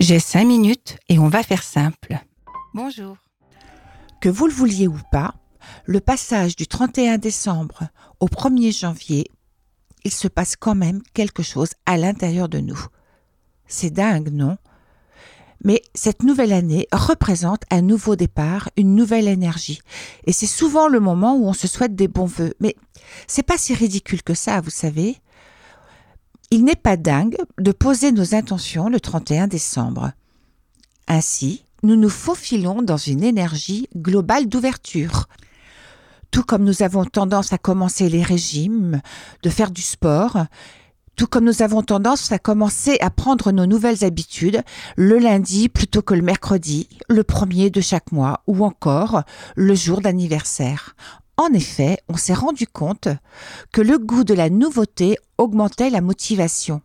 J'ai cinq minutes et on va faire simple. Bonjour. Que vous le vouliez ou pas, le passage du 31 décembre au 1er janvier, il se passe quand même quelque chose à l'intérieur de nous. C'est dingue, non? Mais cette nouvelle année représente un nouveau départ, une nouvelle énergie. Et c'est souvent le moment où on se souhaite des bons vœux. Mais c'est pas si ridicule que ça, vous savez. Il n'est pas dingue de poser nos intentions le 31 décembre. Ainsi, nous nous faufilons dans une énergie globale d'ouverture. Tout comme nous avons tendance à commencer les régimes, de faire du sport, tout comme nous avons tendance à commencer à prendre nos nouvelles habitudes le lundi plutôt que le mercredi, le premier de chaque mois ou encore le jour d'anniversaire. En effet, on s'est rendu compte que le goût de la nouveauté augmentait la motivation.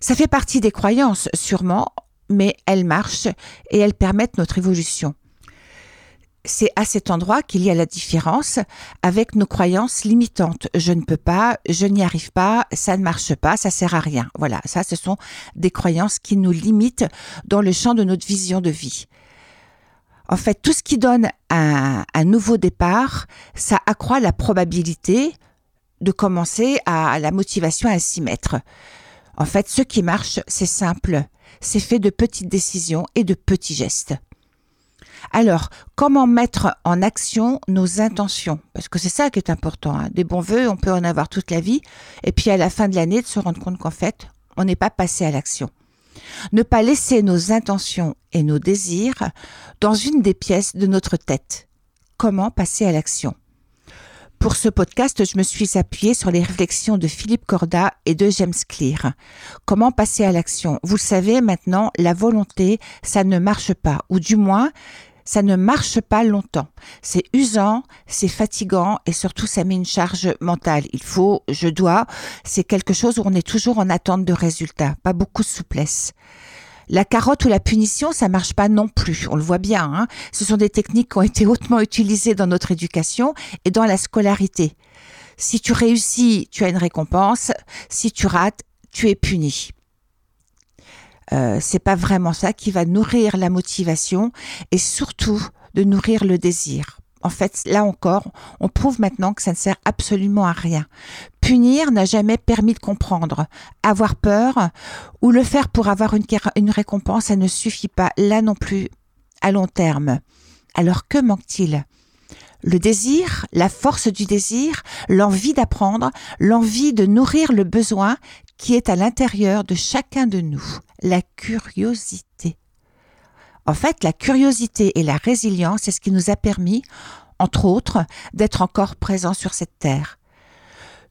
Ça fait partie des croyances, sûrement, mais elles marchent et elles permettent notre évolution c'est à cet endroit qu'il y a la différence avec nos croyances limitantes. Je ne peux pas, je n'y arrive pas, ça ne marche pas, ça sert à rien. Voilà, ça ce sont des croyances qui nous limitent dans le champ de notre vision de vie. En fait, tout ce qui donne un, nouveau départ, ça accroît la probabilité de commencer à la motivation à s'y mettre. En fait, ce qui marche, c'est simple. C'est fait de petites décisions et de petits gestes. Alors, comment mettre en action nos intentions? Parce que c'est ça qui est important. Hein. Des bons voeux, on peut en avoir toute la vie. Et puis à la fin de l'année, de se rendre compte qu'en fait, on n'est pas passé à l'action. Ne pas laisser nos intentions et nos désirs dans une des pièces de notre tête. Comment passer à l'action? Pour ce podcast, je me suis appuyée sur les réflexions de Philippe Corda et de James Clear. Comment passer à l'action? Vous savez maintenant, la volonté, ça ne marche pas, ou du moins, ça ne marche pas longtemps. C'est usant, c'est fatigant et surtout ça met une charge mentale. Il faut, je dois, c'est quelque chose où on est toujours en attente de résultats, pas beaucoup de souplesse. La carotte ou la punition, ça marche pas non plus. On le voit bien. Hein Ce sont des techniques qui ont été hautement utilisées dans notre éducation et dans la scolarité. Si tu réussis, tu as une récompense. Si tu rates, tu es puni. Euh, c'est pas vraiment ça qui va nourrir la motivation et surtout de nourrir le désir. En fait, là encore, on prouve maintenant que ça ne sert absolument à rien. Punir n'a jamais permis de comprendre. Avoir peur ou le faire pour avoir une, une récompense, ça ne suffit pas. Là non plus, à long terme. Alors que manque-t-il? Le désir, la force du désir, l'envie d'apprendre, l'envie de nourrir le besoin qui est à l'intérieur de chacun de nous, la curiosité. En fait, la curiosité et la résilience, c'est ce qui nous a permis, entre autres, d'être encore présents sur cette terre.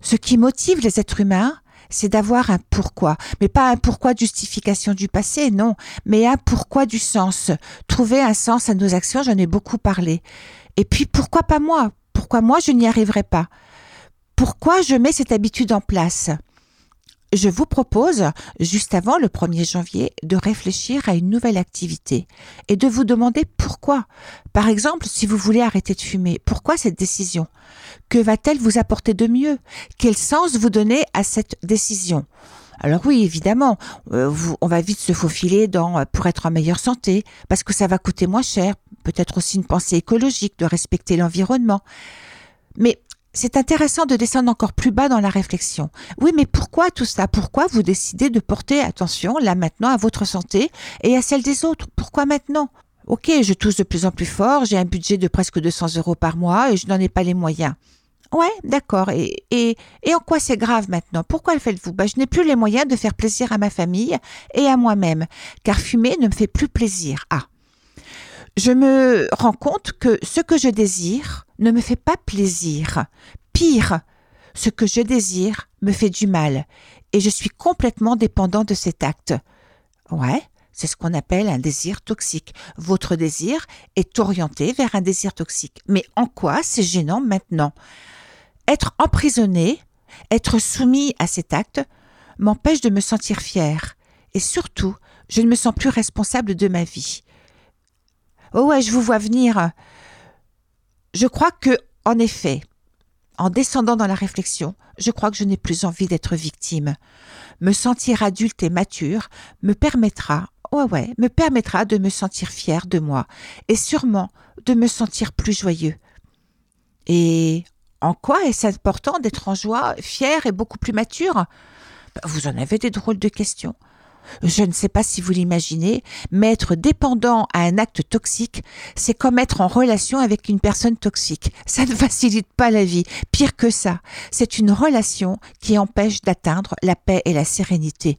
Ce qui motive les êtres humains, c'est d'avoir un pourquoi, mais pas un pourquoi de justification du passé, non, mais un pourquoi du sens. Trouver un sens à nos actions, j'en ai beaucoup parlé. Et puis pourquoi pas moi? Pourquoi moi je n'y arriverai pas? Pourquoi je mets cette habitude en place? Je vous propose, juste avant le 1er janvier, de réfléchir à une nouvelle activité et de vous demander pourquoi. Par exemple, si vous voulez arrêter de fumer, pourquoi cette décision? Que va-t-elle vous apporter de mieux? Quel sens vous donnez à cette décision? Alors oui, évidemment, euh, on va vite se faufiler dans euh, pour être en meilleure santé, parce que ça va coûter moins cher, peut-être aussi une pensée écologique, de respecter l'environnement. Mais c'est intéressant de descendre encore plus bas dans la réflexion. Oui, mais pourquoi tout ça? Pourquoi vous décidez de porter attention là maintenant à votre santé et à celle des autres? Pourquoi maintenant? Ok, je touche de plus en plus fort, j'ai un budget de presque 200 euros par mois et je n'en ai pas les moyens. Ouais, d'accord. Et, et, et en quoi c'est grave maintenant? Pourquoi le faites-vous? Bah, Je n'ai plus les moyens de faire plaisir à ma famille et à moi-même, car fumer ne me fait plus plaisir. Ah. Je me rends compte que ce que je désire, ne me fait pas plaisir. Pire, ce que je désire me fait du mal, et je suis complètement dépendant de cet acte. Ouais, c'est ce qu'on appelle un désir toxique. Votre désir est orienté vers un désir toxique. Mais en quoi c'est gênant maintenant? Être emprisonné, être soumis à cet acte, m'empêche de me sentir fier. Et surtout, je ne me sens plus responsable de ma vie. Oh ouais, je vous vois venir. Je crois que, en effet, en descendant dans la réflexion, je crois que je n'ai plus envie d'être victime. Me sentir adulte et mature me permettra, ouais, ouais, me permettra de me sentir fier de moi et sûrement de me sentir plus joyeux. Et en quoi est-ce important d'être en joie, fier et beaucoup plus mature? Bah, Vous en avez des drôles de questions. Je ne sais pas si vous l'imaginez, mais être dépendant à un acte toxique, c'est comme être en relation avec une personne toxique. Ça ne facilite pas la vie. Pire que ça, c'est une relation qui empêche d'atteindre la paix et la sérénité.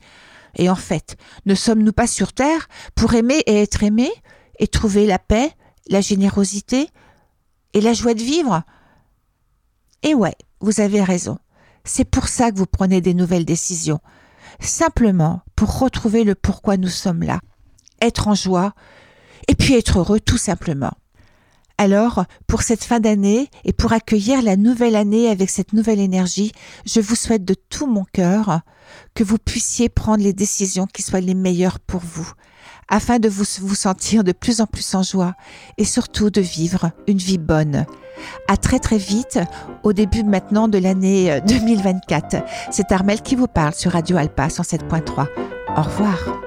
Et en fait, ne sommes-nous pas sur Terre pour aimer et être aimés et trouver la paix, la générosité et la joie de vivre? Et ouais, vous avez raison. C'est pour ça que vous prenez des nouvelles décisions simplement pour retrouver le pourquoi nous sommes là, être en joie, et puis être heureux tout simplement. Alors, pour cette fin d'année et pour accueillir la nouvelle année avec cette nouvelle énergie, je vous souhaite de tout mon cœur que vous puissiez prendre les décisions qui soient les meilleures pour vous, afin de vous, vous sentir de plus en plus en joie et surtout de vivre une vie bonne. À très très vite, au début maintenant de l'année 2024. Euh, C'est Armel qui vous parle sur Radio Alpa 107.3. Au revoir.